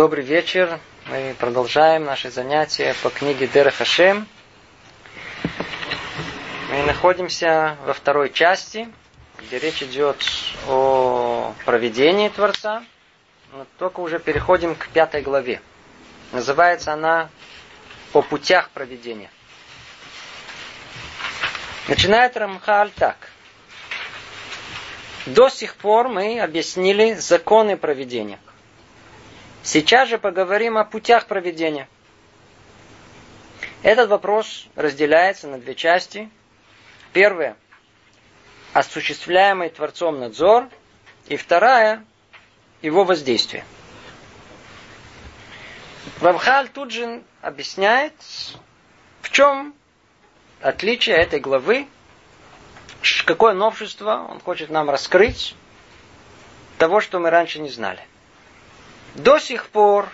Добрый вечер. Мы продолжаем наши занятия по книге Дера Хашем. Мы находимся во второй части, где речь идет о проведении Творца. Но только уже переходим к пятой главе. Называется она «О путях проведения». Начинает Рамхаль так. До сих пор мы объяснили законы проведения – Сейчас же поговорим о путях проведения. Этот вопрос разделяется на две части. Первая – осуществляемый Творцом надзор, и вторая – его воздействие. Рамхаль тут же объясняет, в чем отличие этой главы, какое новшество он хочет нам раскрыть, того, что мы раньше не знали. До сих пор,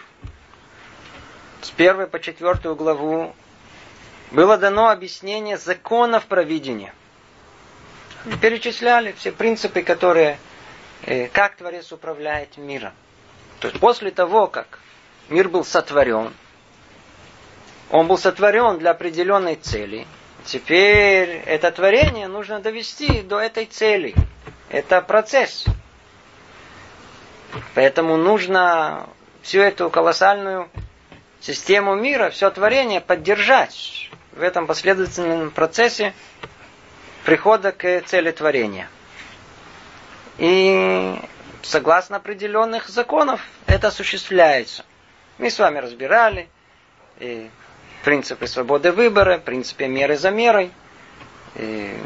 с первой по четвертую главу, было дано объяснение законов провидения. Перечисляли все принципы, которые, э, как Творец управляет миром. То есть после того, как мир был сотворен, он был сотворен для определенной цели. Теперь это творение нужно довести до этой цели. Это процесс. Поэтому нужно всю эту колоссальную систему мира, все творение поддержать в этом последовательном процессе прихода к цели творения. И согласно определенных законов это осуществляется. Мы с вами разбирали и принципы свободы выбора, принципы меры за мерой. И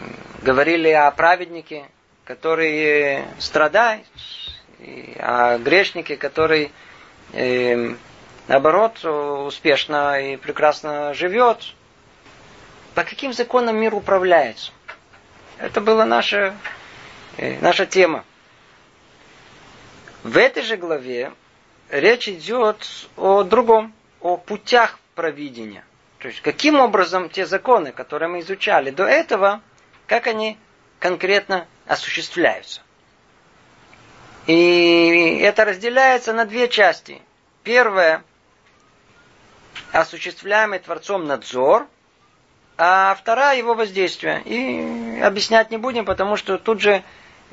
говорили о праведнике, который страдает, а грешники, который э, наоборот успешно и прекрасно живет, по каким законам мир управляется? Это была наша, э, наша тема. В этой же главе речь идет о другом, о путях провидения. То есть, каким образом те законы, которые мы изучали до этого, как они конкретно осуществляются. И это разделяется на две части. Первое – осуществляемый Творцом надзор, а вторая – его воздействие. И объяснять не будем, потому что тут же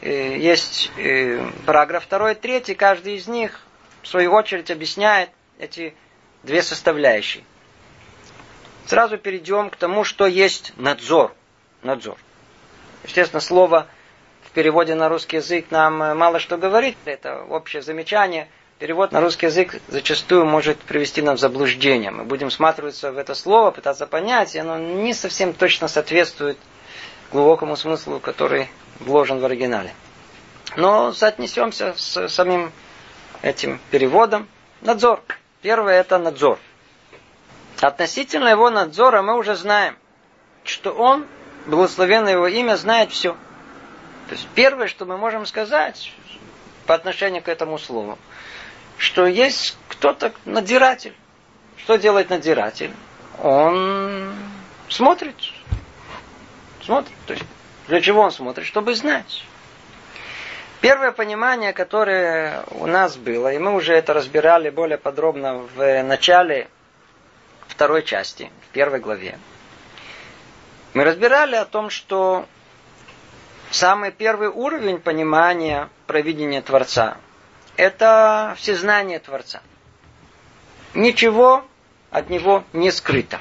э, есть э, параграф второй третий, каждый из них в свою очередь объясняет эти две составляющие. Сразу перейдем к тому, что есть надзор. Надзор. Естественно, слово переводе на русский язык нам э, мало что говорит. Это общее замечание. Перевод на русский язык зачастую может привести нам в заблуждение. Мы будем сматриваться в это слово, пытаться понять, и оно не совсем точно соответствует глубокому смыслу, который вложен в оригинале. Но соотнесемся с самим этим переводом. Надзор. Первое это надзор. Относительно его надзора мы уже знаем, что он, благословенное его имя, знает все. То есть первое, что мы можем сказать по отношению к этому слову, что есть кто-то надзиратель. Что делает надзиратель? Он смотрит. Смотрит. То есть для чего он смотрит? Чтобы знать. Первое понимание, которое у нас было, и мы уже это разбирали более подробно в начале второй части, в первой главе, мы разбирали о том, что Самый первый уровень понимания провидения Творца – это всезнание Творца. Ничего от него не скрыто.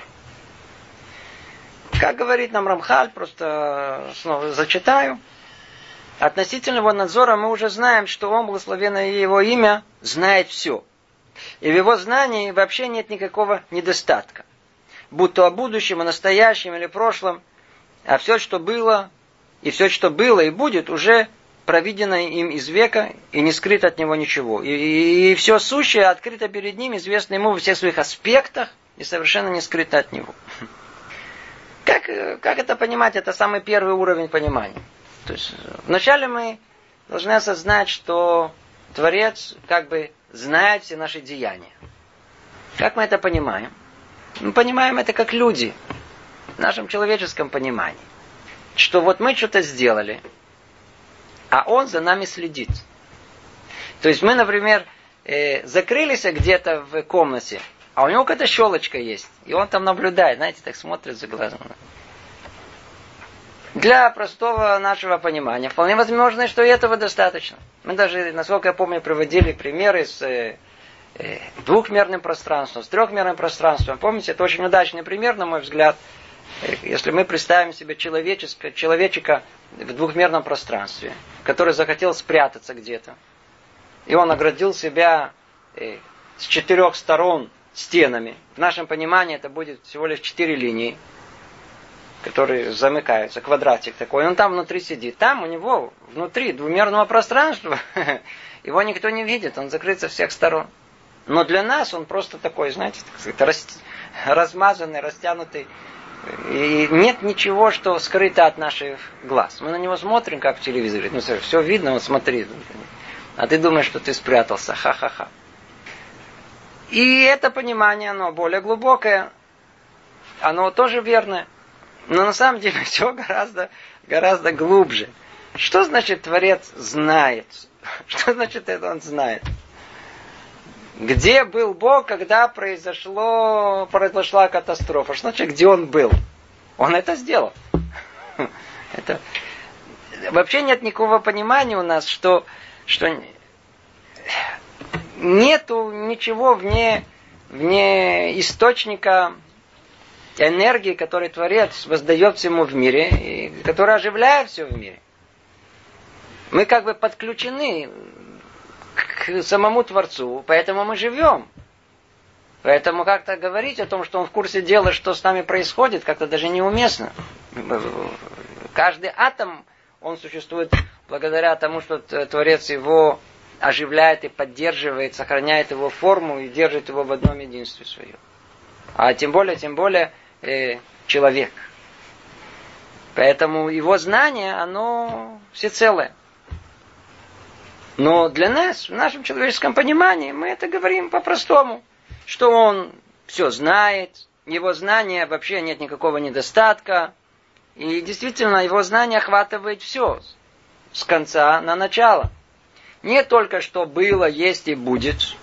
Как говорит нам Рамхаль, просто снова зачитаю. Относительно его надзора мы уже знаем, что он, благословенное его имя, знает все. И в его знании вообще нет никакого недостатка. Будь то о будущем, о настоящем или прошлом, а все, что было, и все, что было и будет, уже провидено им из века и не скрыто от него ничего. И, и, и все сущее открыто перед ним, известно ему во всех своих аспектах и совершенно не скрыто от него. Как, как это понимать? Это самый первый уровень понимания. То есть вначале мы должны осознать, что Творец как бы знает все наши деяния. Как мы это понимаем? Мы понимаем это как люди, в нашем человеческом понимании что вот мы что-то сделали, а он за нами следит. То есть мы, например, э, закрылись где-то в комнате, а у него какая-то щелочка есть. И он там наблюдает, знаете, так смотрит за глазом. Для простого нашего понимания вполне возможно, что и этого достаточно. Мы даже, насколько я помню, проводили примеры с э, э, двухмерным пространством, с трехмерным пространством. Помните, это очень удачный пример, на мой взгляд. Если мы представим себе человеческого, человечика в двухмерном пространстве, который захотел спрятаться где-то, и он оградил себя э, с четырех сторон стенами. В нашем понимании это будет всего лишь четыре линии который замыкается, квадратик такой, он там внутри сидит. Там у него внутри двумерного пространства, его никто не видит, он закрыт со всех сторон. Но для нас он просто такой, знаете, так сказать, размазанный, растянутый. И нет ничего, что скрыто от наших глаз. Мы на него смотрим, как в телевизоре. Ну, все видно, вот смотри. А ты думаешь, что ты спрятался. Ха-ха-ха. И это понимание, оно более глубокое. Оно тоже верное. Но на самом деле все гораздо, гораздо глубже. Что значит Творец знает? Что значит это он знает? Где был Бог, когда произошло, произошла катастрофа? Что значит, где он был? Он это сделал. Это... Вообще нет никакого понимания у нас, что, что нету ничего вне, вне источника энергии, которую Творец воздает всему в мире, и которая оживляет все в мире. Мы как бы подключены к самому Творцу, поэтому мы живем. Поэтому как-то говорить о том, что он в курсе дела, что с нами происходит, как-то даже неуместно. Каждый атом, он существует благодаря тому, что Творец его оживляет и поддерживает, сохраняет его форму и держит его в одном единстве своем. А тем более, тем более, э, человек. Поэтому его знание, оно всецелое. Но для нас, в нашем человеческом понимании, мы это говорим по-простому, что он все знает, его знания вообще нет никакого недостатка, и действительно его знание охватывает все, с конца на начало. Не только что было, есть и будет,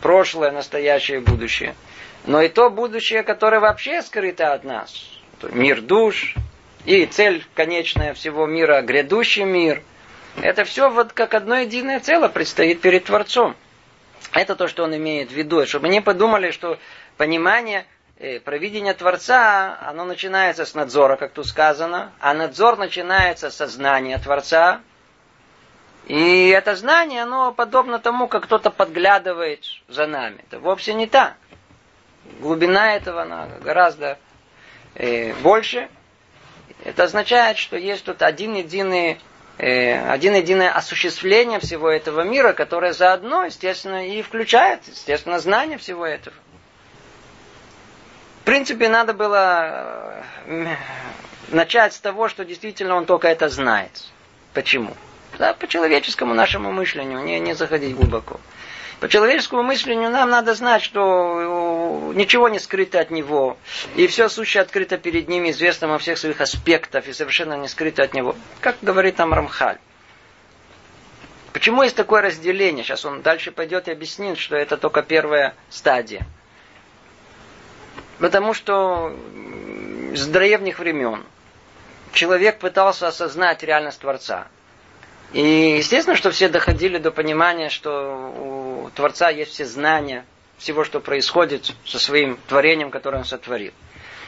прошлое, настоящее и будущее – но и то будущее, которое вообще скрыто от нас. Мир душ и цель конечная всего мира, грядущий мир. Это все вот как одно единое целое предстоит перед Творцом. Это то, что он имеет в виду. Чтобы не подумали, что понимание э, провидения Творца, оно начинается с надзора, как тут сказано, а надзор начинается со знания Творца. И это знание, оно подобно тому, как кто-то подглядывает за нами. Это вовсе не так глубина этого она гораздо э, больше. Это означает, что есть тут один единый э, один единое осуществление всего этого мира, которое заодно, естественно, и включает, естественно, знание всего этого. В принципе, надо было э, начать с того, что действительно он только это знает. Почему? Да, по человеческому нашему мышлению, не, не заходить глубоко. По человеческому мышлению нам надо знать, что э, ничего не скрыто от него. И все сущее открыто перед ним, известно во всех своих аспектах, и совершенно не скрыто от него. Как говорит там Рамхаль. Почему есть такое разделение? Сейчас он дальше пойдет и объяснит, что это только первая стадия. Потому что с древних времен человек пытался осознать реальность Творца. И естественно, что все доходили до понимания, что у Творца есть все знания всего, что происходит со своим творением, которое он сотворил.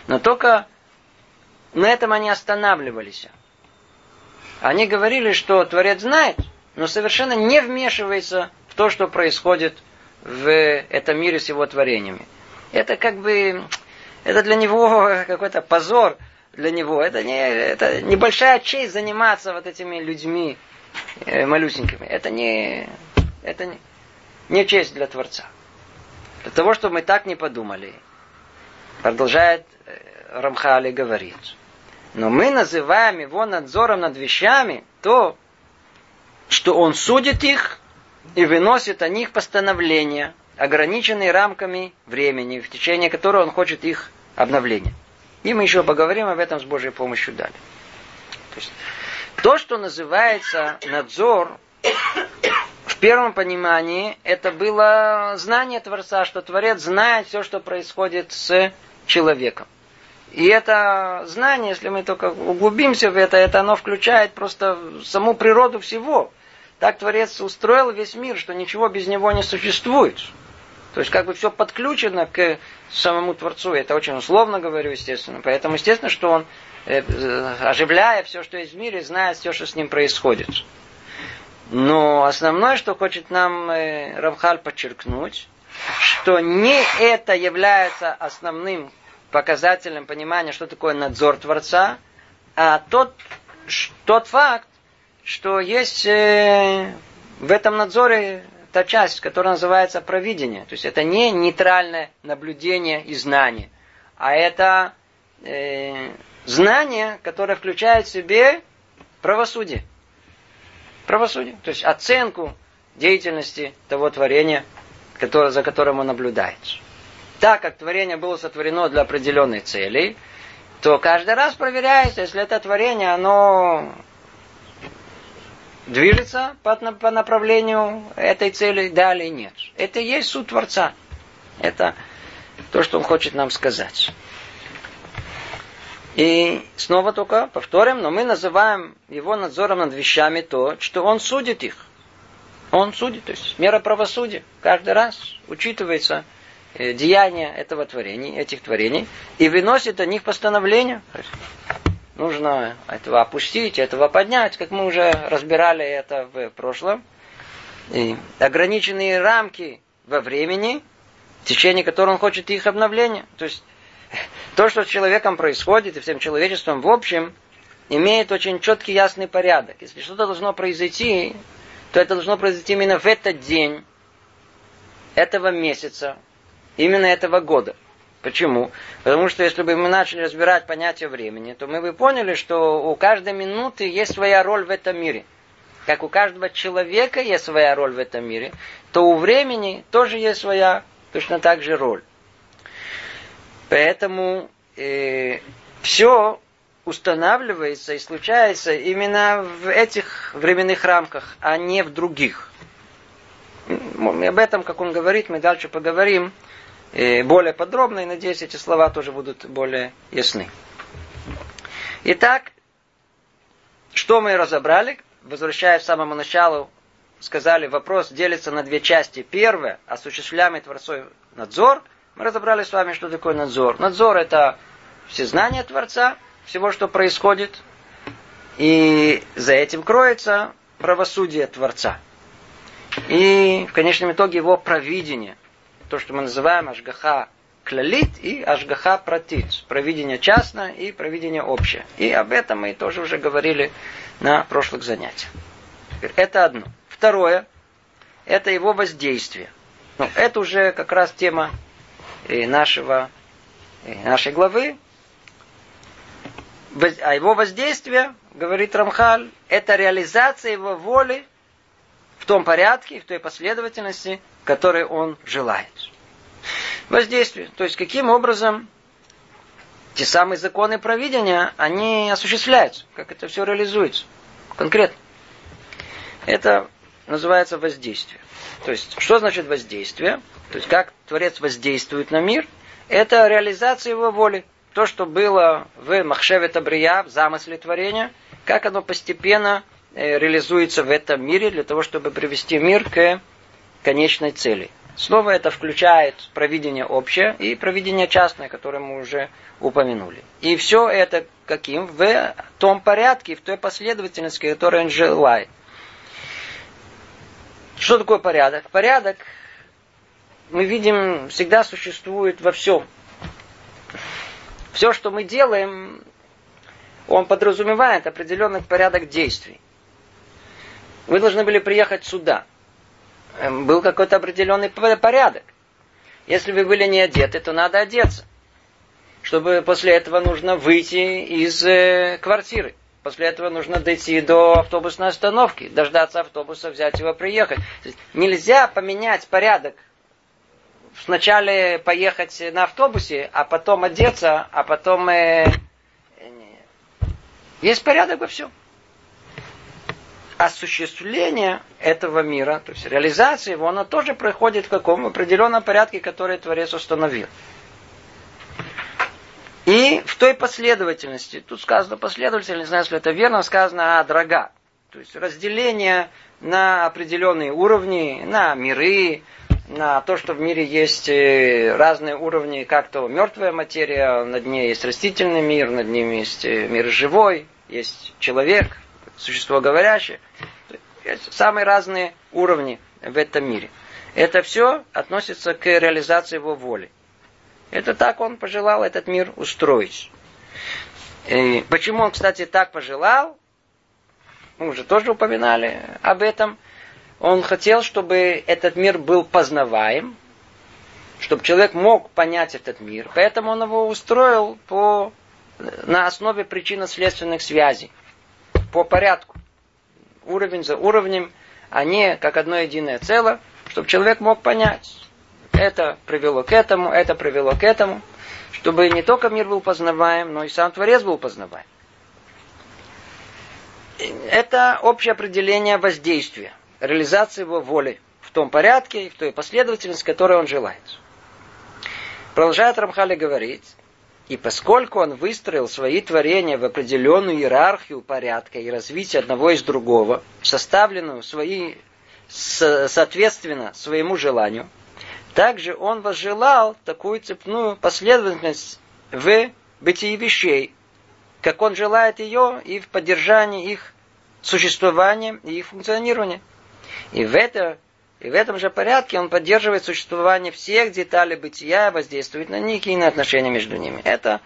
Но только на этом они останавливались. Они говорили, что Творец знает, но совершенно не вмешивается в то, что происходит в этом мире с его творениями. Это как бы, это для него какой-то позор для него. Это, не, это небольшая честь заниматься вот этими людьми, малюсенькими. Это не, это не, не честь для Творца. Для того, чтобы мы так не подумали, продолжает э, Рамхали говорить. Но мы называем его надзором над вещами то, что он судит их и выносит о них постановления, ограниченные рамками времени, в течение которого он хочет их обновления. И мы еще поговорим об этом с Божьей помощью далее. То есть, то, что называется надзор, в первом понимании это было знание Творца, что Творец знает все, что происходит с человеком. И это знание, если мы только углубимся в это, это оно включает просто саму природу всего. Так Творец устроил весь мир, что ничего без него не существует. То есть как бы все подключено к самому Творцу. Это очень условно говорю, естественно. Поэтому естественно, что он, оживляя все, что есть в мире, знает все, что с ним происходит. Но основное, что хочет нам э, Равхаль подчеркнуть, что не это является основным показателем понимания, что такое надзор Творца, а тот, тот факт, что есть э, в этом надзоре та часть, которая называется провидение. То есть это не нейтральное наблюдение и знание, а это э, знание, которое включает в себе правосудие. Правосудие, то есть оценку деятельности того творения, которое, за которым он наблюдает. Так как творение было сотворено для определенной цели, то каждый раз проверяется, если это творение, оно движется по, по направлению этой цели, да или нет. Это и есть суд Творца. Это то, что он хочет нам сказать. И снова только повторим, но мы называем его надзором над вещами то, что он судит их. Он судит, то есть мера правосудия. Каждый раз учитывается э, деяние этого творения, этих творений, и выносит о них постановление нужно этого опустить, этого поднять, как мы уже разбирали это в прошлом. И ограниченные рамки во времени, в течение которого он хочет их обновления. То есть то, что с человеком происходит и всем человечеством в общем, имеет очень четкий ясный порядок. Если что-то должно произойти, то это должно произойти именно в этот день, этого месяца, именно этого года. Почему? Потому что если бы мы начали разбирать понятие времени, то мы бы поняли, что у каждой минуты есть своя роль в этом мире. Как у каждого человека есть своя роль в этом мире, то у времени тоже есть своя точно так же роль. Поэтому э, все устанавливается и случается именно в этих временных рамках, а не в других. Об этом, как он говорит, мы дальше поговорим более подробно, и надеюсь, эти слова тоже будут более ясны. Итак, что мы разобрали? Возвращаясь к самому началу, сказали, вопрос делится на две части. Первое, осуществляемый Творцой надзор. Мы разобрали с вами, что такое надзор. Надзор это всезнание Творца, всего, что происходит. И за этим кроется правосудие Творца. И в конечном итоге его провидение то, что мы называем ажгаха клалит и ажгаха пратит. Провидение частное и провидение общее. И об этом мы тоже уже говорили на прошлых занятиях. Это одно. Второе, это его воздействие. Ну, это уже как раз тема нашего, э, нашей главы. А его воздействие, говорит Рамхаль, это реализация его воли в том порядке, в той последовательности, который он желает. Воздействие. То есть, каким образом те самые законы провидения, они осуществляются, как это все реализуется. Конкретно. Это называется воздействие. То есть, что значит воздействие? То есть, как Творец воздействует на мир, это реализация его воли. То, что было в Махшеве Табрия, в замысле творения, как оно постепенно э, реализуется в этом мире для того, чтобы привести мир к конечной цели. Снова это включает провидение общее и провидение частное, которое мы уже упомянули. И все это каким? В том порядке, в той последовательности, которую он желает. Что такое порядок? Порядок, мы видим, всегда существует во всем. Все, что мы делаем, он подразумевает определенный порядок действий. Вы должны были приехать сюда. Эм, был какой-то определенный порядок. Если вы были не одеты, то надо одеться. Чтобы после этого нужно выйти из э, квартиры. После этого нужно дойти до автобусной остановки, дождаться автобуса, взять его, приехать. Нельзя поменять порядок. Сначала поехать на автобусе, а потом одеться, а потом... Э, есть порядок во всем. осуществление этого мира, то есть реализация его, она тоже проходит в каком определенном порядке, который Творец установил. И в той последовательности, тут сказано последовательность, не знаю, если это верно, сказано драга. То есть разделение на определенные уровни, на миры, на то, что в мире есть э, разные уровни, как то мертвая материя, над ней есть растительный мир, над ним есть э, мир живой, есть человек, существо говорящее. Есть самые разные уровни в этом мире. Это все относится к реализации его воли. Это так он пожелал этот мир устроить. И почему он, кстати, так пожелал? Мы уже тоже упоминали об этом. Он хотел, чтобы этот мир был познаваем, чтобы человек мог понять этот мир. Поэтому он его устроил по, на основе причинно-следственных связей, по порядку, уровень за уровнем, а не как одно единое целое, чтобы человек мог понять это привело к этому, это привело к этому, чтобы не только мир был познаваем, но и сам Творец был познаваем. Это общее определение воздействия, реализации его воли в том порядке и в той последовательности, которой он желает. Продолжает Рамхали говорить, и поскольку он выстроил свои творения в определенную иерархию порядка и развития одного из другого, составленную свои, соответственно своему желанию, также он возжелал такую цепную последовательность в бытии вещей, как он желает ее и в поддержании их существования и их функционирования. И в, это, и в этом же порядке он поддерживает существование всех деталей бытия, воздействует на них и на отношения между ними. Это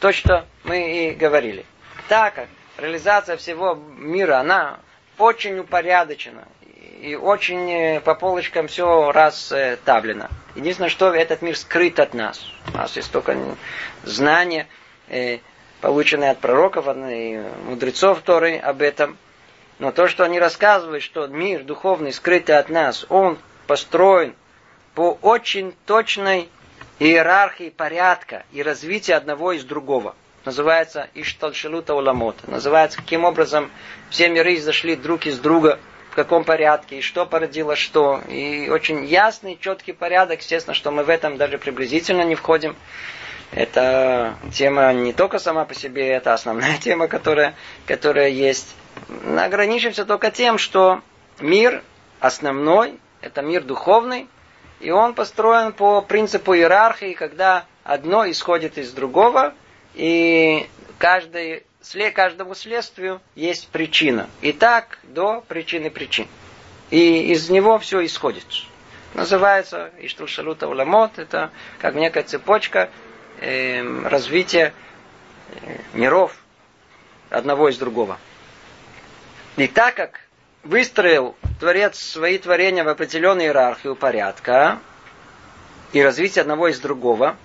то, что мы и говорили. Так как реализация всего мира, она очень упорядочена и очень э, по полочкам все расставлено. Единственное, что этот мир скрыт от нас. У нас есть только знания, э, полученные от пророков и мудрецов Торы об этом. Но то, что они рассказывают, что мир духовный, скрытый от нас, он построен по очень точной иерархии порядка и развития одного из другого. Называется Ишталшилута Уламот. Называется, каким образом все миры зашли друг из друга – каком порядке, и что породило что. И очень ясный, четкий порядок. Естественно, что мы в этом даже приблизительно не входим. Это тема не только сама по себе, это основная тема, которая, которая есть. Ограничимся только тем, что мир основной, это мир духовный, и он построен по принципу иерархии, когда одно исходит из другого, и каждый след, каждому следствию есть причина. И так до причины причин. И из него все исходит. Называется Иштушалута Уламот. Это как некая цепочка э, развития миров одного из другого. И так как выстроил Творец свои творения в определенную иерархию порядка и развитие одного из другого,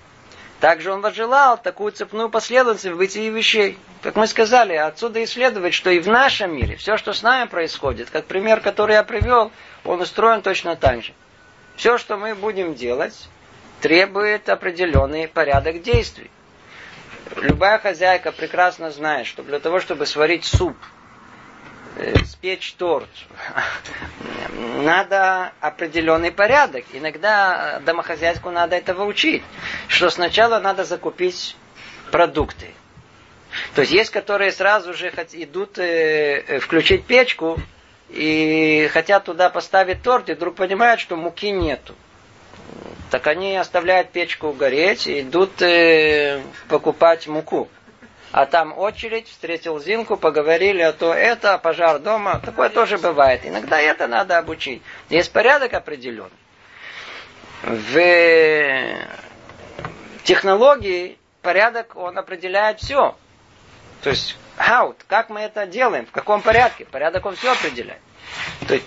также он возжелал такую цепную последовательность в бытии вещей. Как мы сказали, отсюда и следует, что и в нашем мире все, что с нами происходит, как пример, который я привел, он устроен точно так же. Все, что мы будем делать, требует определенный порядок действий. Любая хозяйка прекрасно знает, что для того, чтобы сварить суп, Э, спечь торт. Надо определенный порядок. Иногда домохозяйку надо этого учить. Что сначала надо закупить продукты. То есть есть, которые сразу же идут э, э, включить печку и хотят туда поставить торт, и вдруг понимают, что муки нету. Так они оставляют печку гореть и идут покупать муку а там очередь, встретил Зинку, поговорили, а то это, пожар дома. Такое тоже бывает. Иногда это надо обучить. Есть порядок определенный. В технологии порядок, он определяет все. То есть, how, как мы это делаем, в каком порядке. Порядок он все определяет. То есть,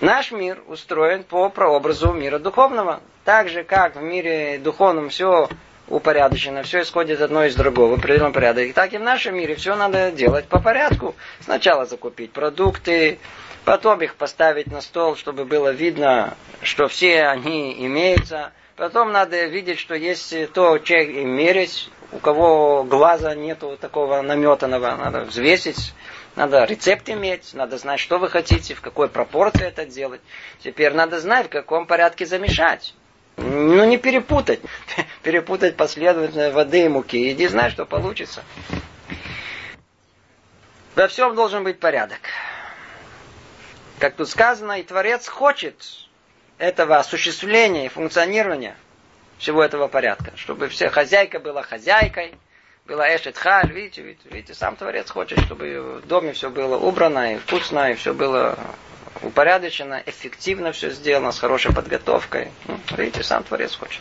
наш мир устроен по прообразу мира духовного. Так же, как в мире духовном все упорядочено, все исходит одно из другого, определенный порядок. И так и в нашем мире все надо делать по порядку. Сначала закупить продукты, потом их поставить на стол, чтобы было видно, что все они имеются. Потом надо видеть, что есть то, чем мерить, у кого глаза нету такого наметанного, надо взвесить Надо рецепт иметь, надо знать, что вы хотите, в какой пропорции это делать. Теперь надо знать, в каком порядке замешать. Ну, не перепутать. Перепутать последовательно воды и муки. Иди знай, что получится. Во всем должен быть порядок. Как тут сказано, и Творец хочет этого осуществления и функционирования всего этого порядка. Чтобы все хозяйка была хозяйкой, была эшет халь, видите, видите, видите, сам Творец хочет, чтобы в доме все было убрано и вкусно, и все было упорядочено, эффективно все сделано, с хорошей подготовкой. Ну, видите, сам Творец хочет.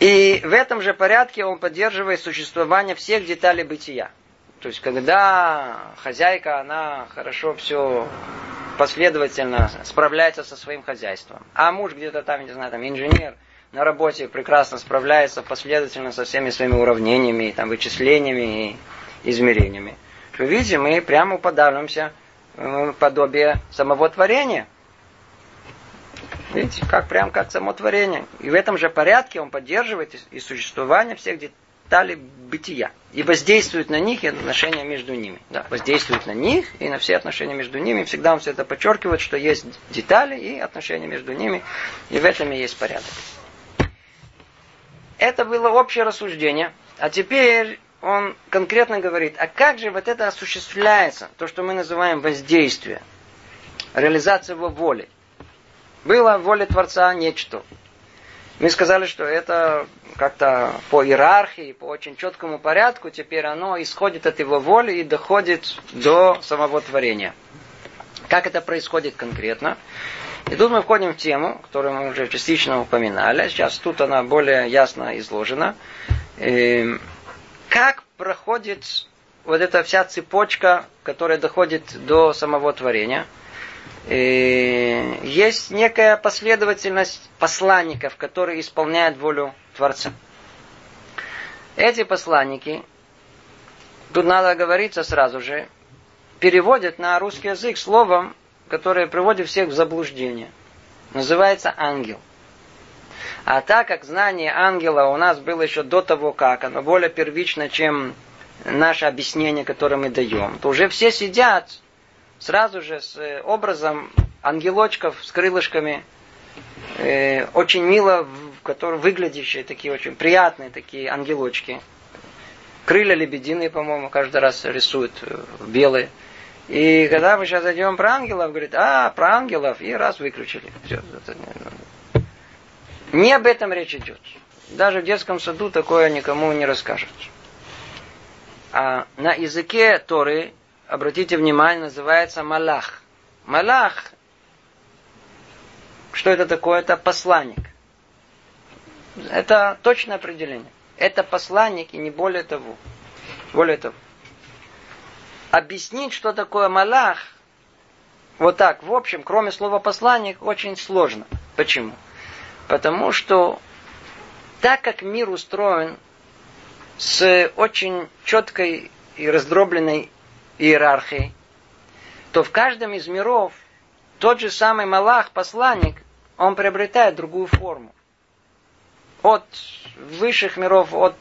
И в этом же порядке он поддерживает существование всех деталей бытия. То есть, когда хозяйка, она хорошо все последовательно справляется со своим хозяйством, а муж где-то там, не знаю, там инженер, на работе прекрасно справляется последовательно со всеми своими уравнениями, там, вычислениями и измерениями. Вы видите, мы прямо уподавливаемся в подобие самого творения. Видите, как прям как само творение. И в этом же порядке он поддерживает и существование всех деталей бытия. И воздействует на них и отношения между ними. Да, воздействует на них и на все отношения между ними. Всегда он все это подчеркивает, что есть детали и отношения между ними. И в этом и есть порядок. Это было общее рассуждение. А теперь он конкретно говорит, а как же вот это осуществляется, то, что мы называем воздействие, реализация его воли. Было в воле Творца нечто. Мы сказали, что это как-то по иерархии, по очень четкому порядку, теперь оно исходит от его воли и доходит до самого творения. Как это происходит конкретно? И тут мы входим в тему, которую мы уже частично упоминали. Сейчас тут она более ясно изложена. Как проходит вот эта вся цепочка, которая доходит до самого творения. И есть некая последовательность посланников, которые исполняют волю Творца. Эти посланники, тут надо говориться сразу же, переводят на русский язык словом которое приводит всех в заблуждение. Называется ангел. А так как знание ангела у нас было еще до того, как оно более первично, чем наше объяснение, которое мы даем, то уже все сидят сразу же с э, образом ангелочков с крылышками, э, очень мило, которые выглядящие, такие очень приятные такие ангелочки. Крылья лебединые, по-моему, каждый раз рисуют э, белые. И когда мы сейчас зайдем про ангелов, говорит, а, про ангелов, и раз выключили. Все, не, об этом речь идет. Даже в детском саду такое никому не расскажут. А на языке Торы, обратите внимание, называется Малах. Малах, что это такое? Это посланник. Это точное определение. Это посланник и не более того. Более того объяснить, что такое Малах, вот так, в общем, кроме слова посланник, очень сложно. Почему? Потому что так как мир устроен с очень четкой и раздробленной иерархией, то в каждом из миров тот же самый Малах, посланник, он приобретает другую форму. От высших миров, от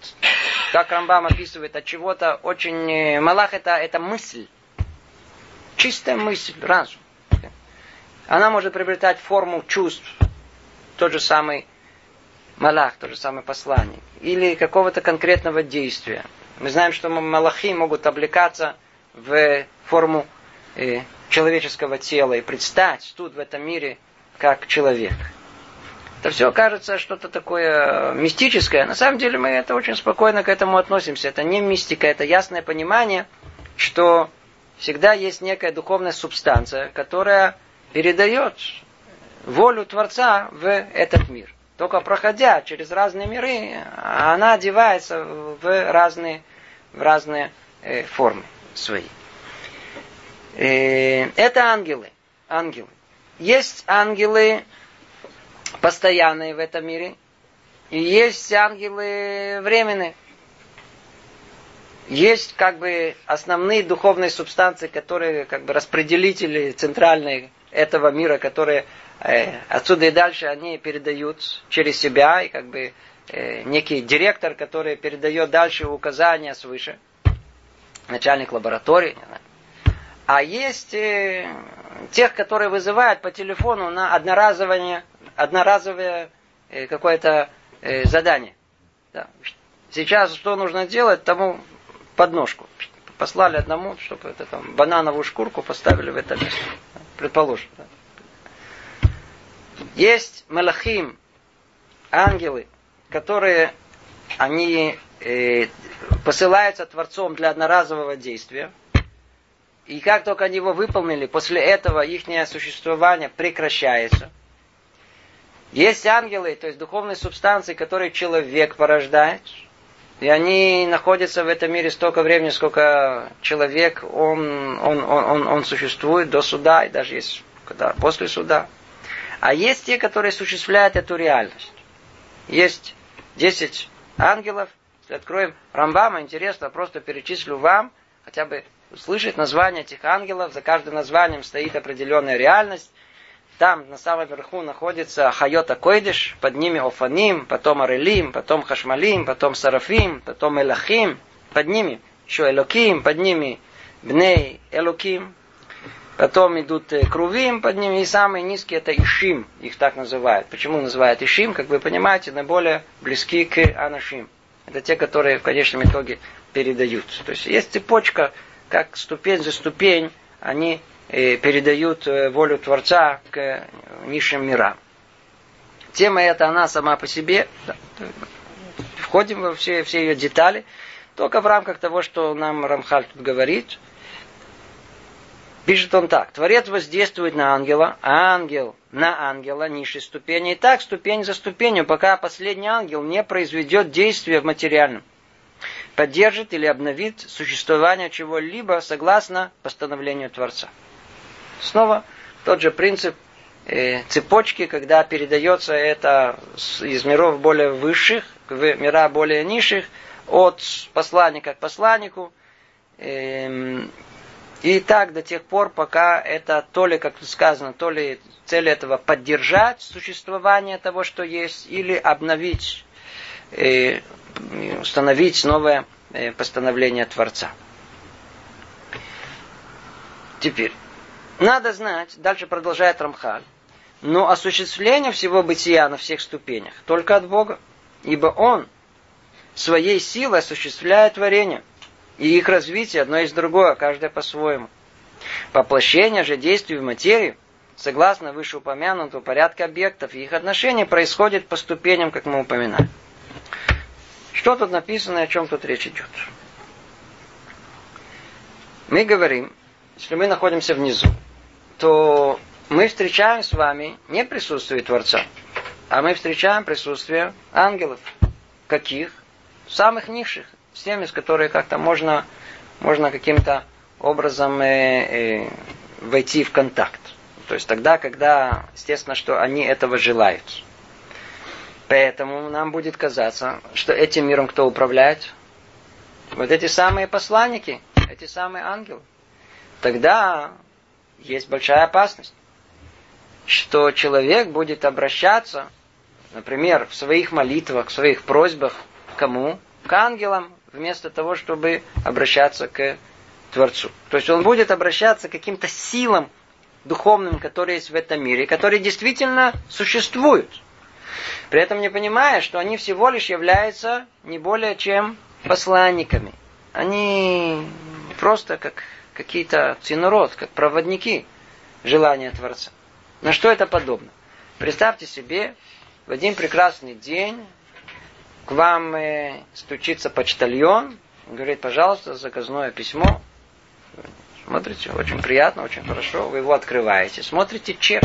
как Рамбам описывает, от чего-то очень... Э, Малах это, это мысль. Чистая мысль, разум. Она может приобретать форму чувств. Тот же самый Малах, тот же самый посланник. Или какого-то конкретного действия. Мы знаем, что Малахи могут облекаться в форму э, человеческого тела и предстать тут в этом мире как человек. Это все кажется что-то такое мистическое. На самом деле мы это очень спокойно к этому относимся. Это не мистика, это ясное понимание, что всегда есть некая духовная субстанция, которая передает волю Творца в этот мир. Только проходя через разные миры, она одевается в разные, в разные э, формы свои. Э, это ангелы. Ангелы. Есть ангелы, постоянные в этом мире, и есть ангелы временные. Есть как бы основные духовные субстанции, которые как бы распределители центральные этого мира, которые отсюда и дальше они передают через себя, и как бы э, некий директор, который передает дальше указания свыше. начальник лаборатории. А есть э, тех, которые вызывают по телефону на одноразовое, одноразовое э, какое-то э, задание. Да. Сейчас что нужно делать, тому подножку. Послали одному, чтобы это там банановую шкурку поставили в это место. Предположим. Да. Есть малахим, ангелы, которые они э, посылаются Творцом для одноразового действия. И как только они его выполнили, после этого их существование прекращается. Есть ангелы, то есть духовные субстанции, которые человек порождает. И они находятся в этом мире столько времени, сколько человек, он, он, он, он, он существует до суда, и даже есть когда, после суда. А есть те, которые осуществляют эту реальность. Есть 10 ангелов. Если откроем Рамбама, интересно, просто перечислю вам, хотя бы услышать название этих ангелов. За каждым названием стоит определенная реальность. Там на самом верху находится Хайота Койдиш, под ними Офаним, потом Арелим, потом Хашмалим, потом Сарафим, потом Элахим, под ними еще Элоким, под ними Бней Элоким, Потом идут э, крувим под ними, и самые низкие это ишим, их так называют. Почему называют ишим? Как вы понимаете, наиболее близки к анашим. Это те, которые в конечном итоге передают. То есть есть цепочка, как ступень за ступень, они э, передают э, волю Творца к низшим мирам. Тема эта, она сама по себе, входим во все, все ее детали, только в рамках того, что нам Рамхаль тут говорит – Пишет он так. Творец воздействует на ангела, а ангел на ангела низшей ступени. И так ступень за ступенью, пока последний ангел не произведет действия в материальном. Поддержит или обновит существование чего-либо согласно постановлению Творца. Снова тот же принцип э, цепочки, когда передается это из миров более высших в мира более низших, от посланника к посланнику, э, и так до тех пор, пока это то ли, как сказано, то ли цель этого поддержать существование того, что есть, или обновить, э, установить новое э, постановление Творца. Теперь, надо знать, дальше продолжает Рамхаль, но осуществление всего бытия на всех ступенях только от Бога, ибо Он своей силой осуществляет творение – и их развитие одно из другое, каждое по-своему. Воплощение же действий в материю, согласно вышеупомянутого порядка объектов, и их отношения происходит по ступеням, как мы упоминали. Что тут написано и о чем тут речь идет? Мы говорим, если мы находимся внизу, то мы встречаем с вами не присутствие Творца, а мы встречаем присутствие ангелов. Каких? Самых низших с теми, с которыми как-то можно, можно каким-то образом э, э, войти в контакт. То есть тогда, когда, естественно, что они этого желают. Поэтому нам будет казаться, что этим миром кто управляет? Вот эти самые посланники, эти самые ангелы. Тогда есть большая опасность, что человек будет обращаться, например, в своих молитвах, в своих просьбах, кому? К ангелам, вместо того, чтобы обращаться к Творцу. То есть он будет обращаться к каким-то силам духовным, которые есть в этом мире, которые действительно существуют. При этом не понимая, что они всего лишь являются не более чем посланниками. Они просто как какие-то цинород, как проводники желания Творца. На что это подобно? Представьте себе, в один прекрасный день к вам э, стучится почтальон, говорит, пожалуйста, заказное письмо. Смотрите, очень приятно, очень хорошо. Вы его открываете, смотрите чек.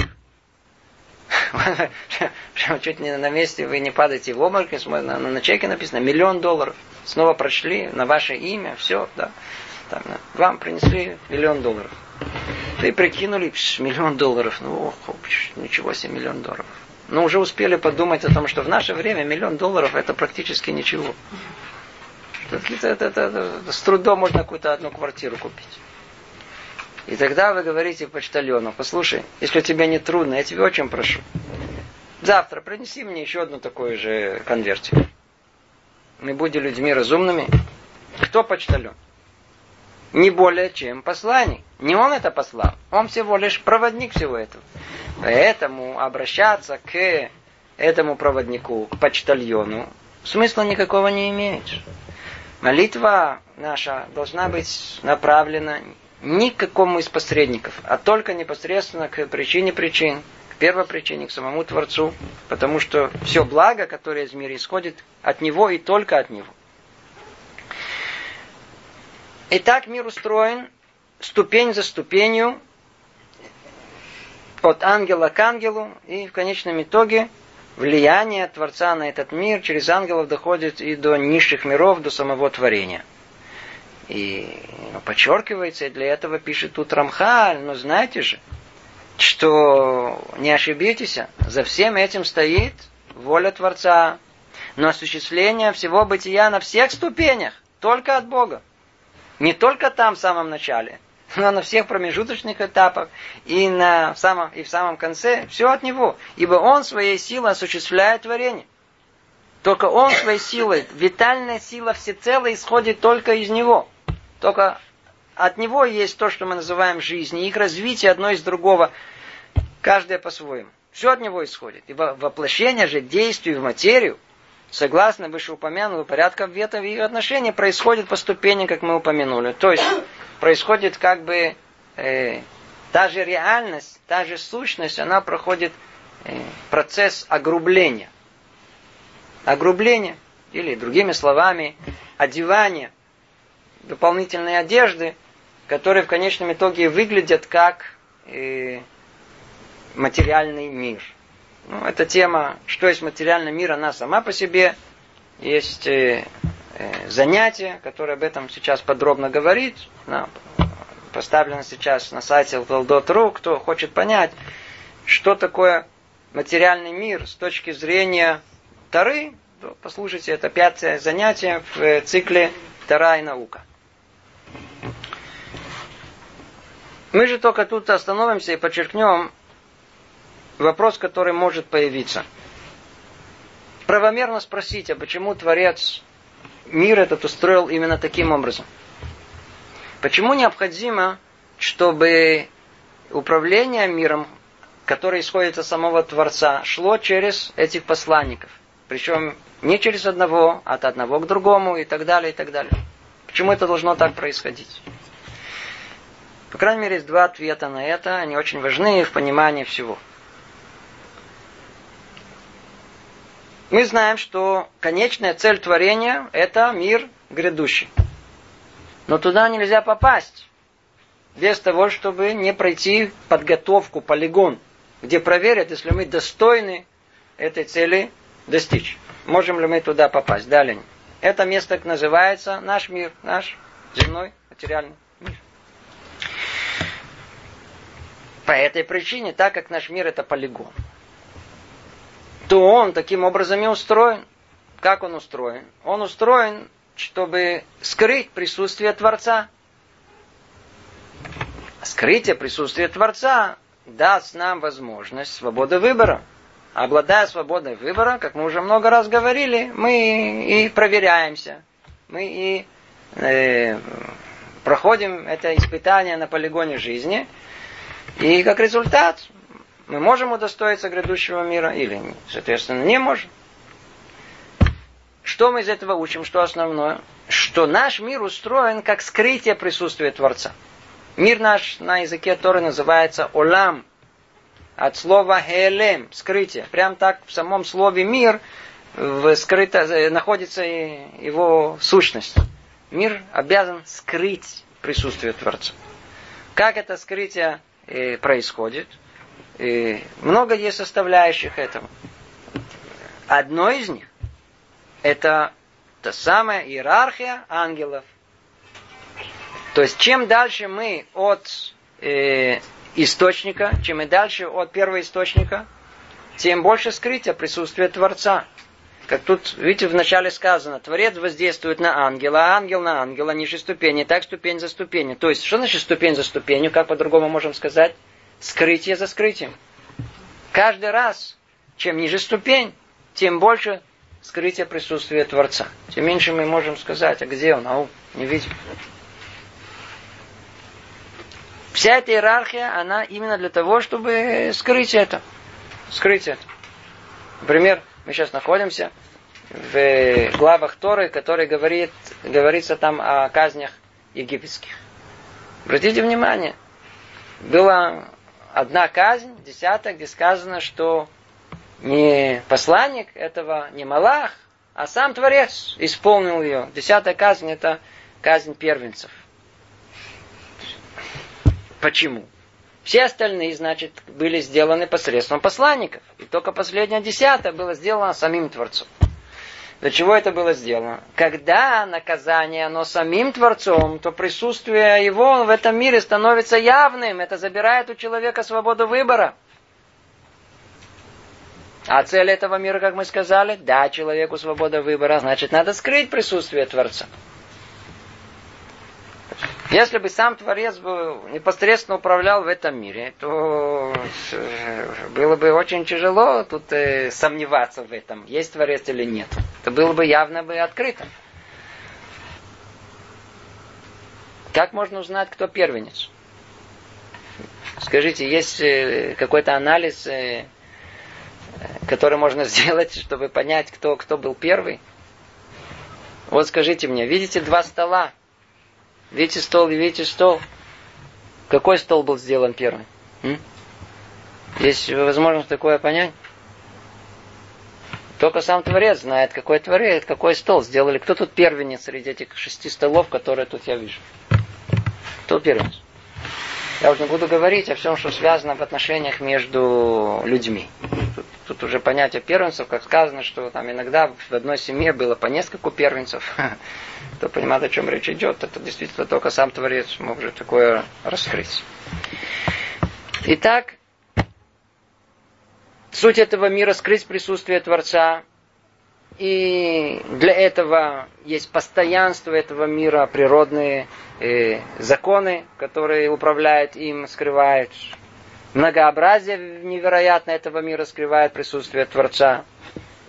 Прямо чуть не на месте вы не падаете в обморок, на, на чеке написано миллион долларов. Снова прошли на ваше имя, все, да. Там, вам принесли миллион долларов. Ты прикинули миллион долларов. Ну, ох, ничего себе миллион долларов но уже успели подумать о том, что в наше время миллион долларов это практически ничего. Это, это, это, с трудом можно какую-то одну квартиру купить. И тогда вы говорите почтальону, послушай, если тебе не трудно, я тебя очень прошу, завтра принеси мне еще одну такую же конвертик. Мы будем людьми разумными. Кто почтальон? не более чем посланник. Не он это послал, он всего лишь проводник всего этого. Поэтому обращаться к этому проводнику, к почтальону, смысла никакого не имеет. Молитва наша должна быть направлена ни к какому из посредников, а только непосредственно к причине причин, к первопричине, к самому Творцу, потому что все благо, которое из мира исходит от Него и только от Него. Итак, мир устроен ступень за ступенью, от ангела к ангелу, и в конечном итоге влияние Творца на этот мир через ангелов доходит и до низших миров, до самого творения. И ну, подчеркивается, и для этого пишет тут Рамхаль, но знаете же, что не ошибитесь, за всем этим стоит воля Творца, но осуществление всего бытия на всех ступенях только от Бога. Не только там, в самом начале, но на всех промежуточных этапах и, на, в, самом, и в самом конце. Все от Него. Ибо Он своей силой осуществляет творение. Только Он своей силой, витальная сила всецело исходит только из Него. Только от Него есть то, что мы называем жизнь. И их развитие одно из другого, каждое по-своему. Все от Него исходит. И воплощение же действий в материю – согласно вышеупомянутого порядка ветов их отношений, происходит по ступени, как мы упомянули. То есть происходит как бы э, та же реальность, та же сущность, она проходит э, процесс огрубления. Огрубление, или другими словами, одевание дополнительной одежды, которые в конечном итоге выглядят как э, материальный мир – ну, эта тема, что есть материальный мир, она сама по себе. Есть э, э, занятие, которое об этом сейчас подробно говорит. На, поставлено сейчас на сайте Valdot.ru. Кто хочет понять, что такое материальный мир с точки зрения Тары, то послушайте, это пятое занятие в э, цикле Тара и наука. Мы же только тут остановимся и подчеркнем, вопрос, который может появиться. Правомерно спросить, а почему Творец мир этот устроил именно таким образом? Почему необходимо, чтобы управление миром, которое исходит от самого Творца, шло через этих посланников? Причем не через одного, а от одного к другому и так далее, и так далее. Почему это должно так происходить? По крайней мере, есть два ответа на это. Они очень важны в понимании всего. Мы знаем, что конечная цель творения – это мир грядущий. Но туда нельзя попасть без того, чтобы не пройти подготовку, полигон, где проверят, если мы достойны этой цели достичь. Можем ли мы туда попасть? Далее. Это место называется наш мир, наш земной материальный мир. По этой причине, так как наш мир это полигон, то он таким образом и устроен. Как он устроен? Он устроен, чтобы скрыть присутствие Творца. Скрытие присутствия Творца даст нам возможность свободы выбора. Обладая свободой выбора, как мы уже много раз говорили, мы и проверяемся. Мы и э, проходим это испытание на полигоне жизни. И как результат мы можем удостоиться грядущего мира или, соответственно, не можем. Что мы из этого учим? Что основное? Что наш мир устроен как скрытие присутствия Творца. Мир наш на языке Торы называется Олам. От слова Хелем, скрытие. Прям так в самом слове мир скрыто, э, находится его сущность. Мир обязан скрыть присутствие Творца. Как это скрытие э, происходит? И много есть составляющих этому. Одно из них это та самая иерархия ангелов. То есть, чем дальше мы от э, источника, чем мы дальше от первого источника, тем больше скрытия присутствия Творца. Как тут, видите, вначале сказано, Творец воздействует на ангела, а ангел на ангела, ниже ступени, так ступень за ступенью. То есть, что значит ступень за ступенью, как по-другому можем сказать? Скрытие за скрытием. Каждый раз, чем ниже ступень, тем больше скрытие присутствия Творца. Тем меньше мы можем сказать, а где он, ау, не видим. Вся эта иерархия, она именно для того, чтобы скрыть это. Скрыть это. Например, мы сейчас находимся в главах Торы, который говорит, говорится там о казнях египетских. Обратите внимание, была одна казнь, десятая, где сказано, что не посланник этого, не Малах, а сам Творец исполнил ее. Десятая казнь – это казнь первенцев. Почему? Все остальные, значит, были сделаны посредством посланников. И только последняя десятая была сделана самим Творцом. Для чего это было сделано? Когда наказание, оно самим Творцом, то присутствие его в этом мире становится явным. Это забирает у человека свободу выбора. А цель этого мира, как мы сказали, да, человеку свобода выбора, значит, надо скрыть присутствие Творца. Если бы сам Творец бы непосредственно управлял в этом мире, то э, было бы очень тяжело тут э, сомневаться в этом, есть Творец или нет. Это было бы явно бы открыто. Как можно узнать, кто первенец? Скажите, есть э, какой-то анализ, который можно сделать, чтобы понять, кто, кто был первый? Вот скажите мне, видите два стола? Видите стол видите стол. Какой стол был сделан первым? М? Есть возможность такое понять? Только сам Творец знает, какой Творец, какой стол сделали. Кто тут первенец среди этих шести столов, которые тут я вижу? Кто первенец? Я уже не буду говорить о всем, что связано в отношениях между людьми. Тут, тут уже понятие первенцев, как сказано, что там иногда в одной семье было по нескольку первенцев. Кто понимает, о чем речь идет, это действительно только сам Творец может такое раскрыть. Итак, суть этого мира скрыть присутствие Творца, и для этого есть постоянство этого мира, природные э, законы, которые управляют им, скрывают. Многообразие невероятно этого мира скрывает присутствие Творца.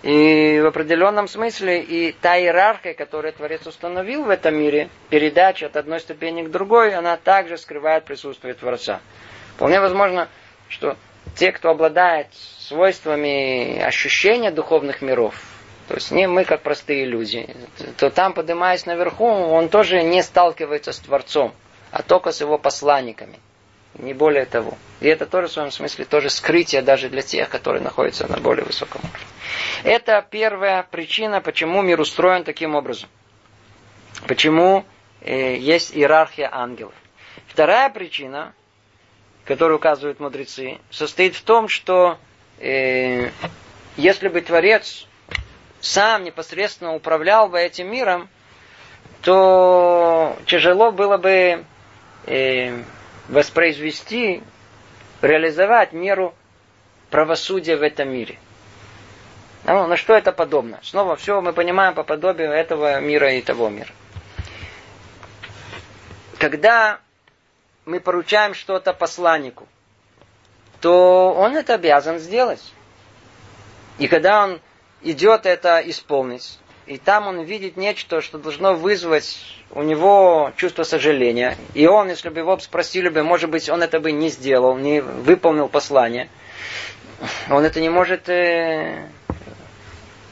И в определенном смысле и та иерархия, которую Творец установил в этом мире, передача от одной ступени к другой, она также скрывает присутствие Творца. Вполне возможно, что те, кто обладает свойствами ощущения духовных миров, то есть не мы как простые люди. То там, поднимаясь наверху, он тоже не сталкивается с Творцом, а только с его посланниками. Не более того. И это тоже в своем смысле тоже скрытие даже для тех, которые находятся на более высоком уровне. Это первая причина, почему мир устроен таким образом. Почему э, есть иерархия ангелов. Вторая причина, которую указывают мудрецы, состоит в том, что э, если бы Творец сам непосредственно управлял бы этим миром, то тяжело было бы э, воспроизвести, реализовать меру правосудия в этом мире. Ну, на что это подобно? Снова все мы понимаем по подобию этого мира и того мира. Когда мы поручаем что-то посланнику, то он это обязан сделать. И когда он идет это исполнить. И там он видит нечто, что должно вызвать у него чувство сожаления. И он, если бы его спросили бы, может быть, он это бы не сделал, не выполнил послание, он это не может... Э,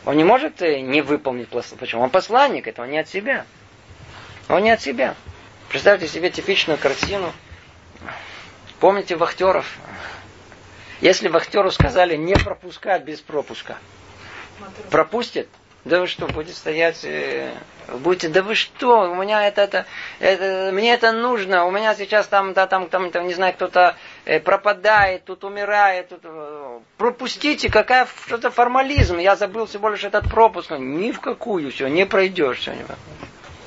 он не может э, не выполнить послание. Почему? Он посланник, это он не от себя. Он не от себя. Представьте себе типичную картину. Помните вахтеров? Если вахтеру сказали не пропускать без пропуска – пропустит, да вы что, будет стоять, э, будете, да вы что, у меня это, это, это, мне это нужно, у меня сейчас там, да, там, там, там не знаю, кто-то э, пропадает, тут умирает, тут, э, пропустите, какая, что-то формализм, я забыл всего лишь этот пропуск, ни в какую, все, не пройдешь, все,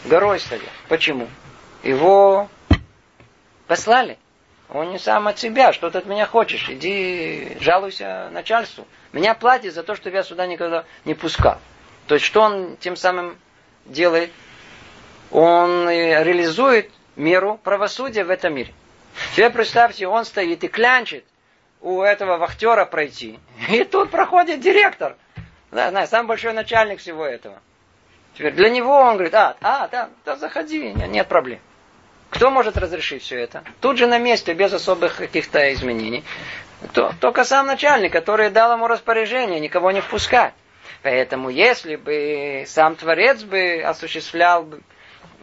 горой стоять. Почему? Его послали. Он не сам от себя, что ты от меня хочешь, иди жалуйся начальству. Меня платит за то, что я сюда никогда не пускал. То есть, что он тем самым делает? Он реализует меру правосудия в этом мире. Теперь представьте, он стоит и клянчит у этого вахтера пройти. И тут проходит директор. Да, знаю, самый большой начальник всего этого. Теперь для него он говорит, а, а, да, да заходи, нет проблем. Кто может разрешить все это? Тут же на месте, без особых каких-то изменений. То, только сам начальник, который дал ему распоряжение никого не впускать. Поэтому если бы сам Творец бы осуществлял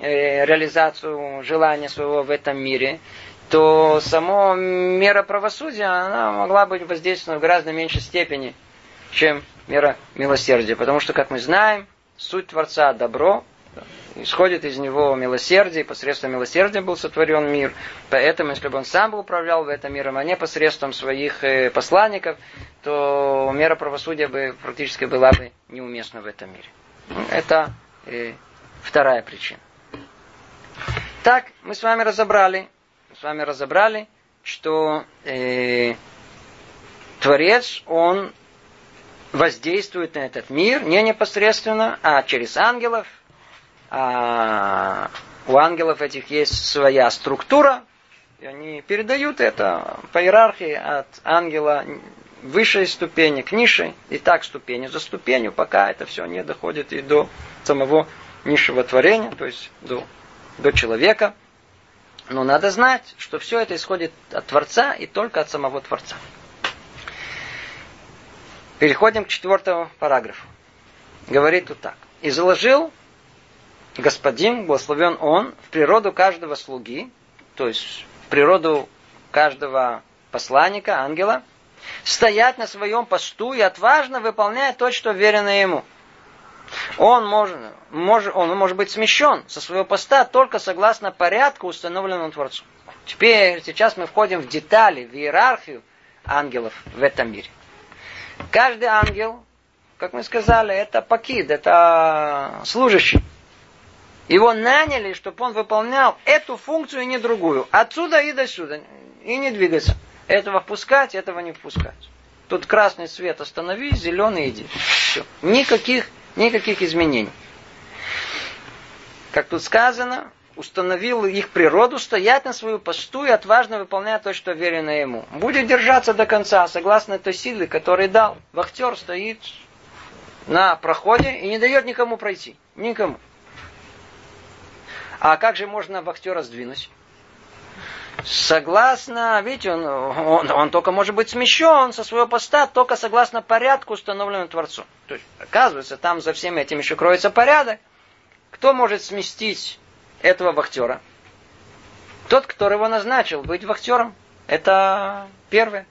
э, реализацию желания своего в этом мире, то само мера правосудия, она могла быть воздействована в гораздо меньшей степени, чем мера милосердия. Потому что, как мы знаем, суть Творца – добро, исходит из него милосердие, посредством милосердия был сотворен мир. Поэтому, если бы он сам бы управлял этом миром, а не посредством своих э, посланников, то мера правосудия бы практически была бы неуместна в этом мире. Это э, вторая причина. Так, мы с вами разобрали, с вами разобрали, что э, Творец, он воздействует на этот мир не непосредственно, а через ангелов, а у ангелов этих есть своя структура, и они передают это по иерархии от ангела высшей ступени к низшей, и так ступени за ступенью, пока это все не доходит и до самого низшего творения, то есть до, до человека. Но надо знать, что все это исходит от Творца и только от самого Творца. Переходим к четвертому параграфу. Говорит тут так. И заложил господин, благословен он, в природу каждого слуги, то есть в природу каждого посланника, ангела, стоять на своем посту и отважно выполнять то, что верено ему. Он может, может, он может быть смещен со своего поста только согласно порядку, установленному Творцом. Теперь, сейчас мы входим в детали, в иерархию ангелов в этом мире. Каждый ангел, как мы сказали, это пакид, это служащий. Его наняли, чтобы он выполнял эту функцию и не другую. Отсюда и до сюда. И не двигаться. Этого впускать, этого не впускать. Тут красный свет останови, зеленый иди. Все. Никаких, никаких изменений. Как тут сказано, установил их природу стоять на свою посту и отважно выполнять то, что верено ему. Будет держаться до конца, согласно той силы, которую дал. Вахтер стоит на проходе и не дает никому пройти. Никому. А как же можно вахтера сдвинуть? Согласно, видите, он, он, он только может быть смещен со своего поста, только согласно порядку, установленному Творцом. То есть, оказывается, там за всем этим еще кроется порядок. Кто может сместить этого вахтера? Тот, который его назначил быть вахтером. Это первое.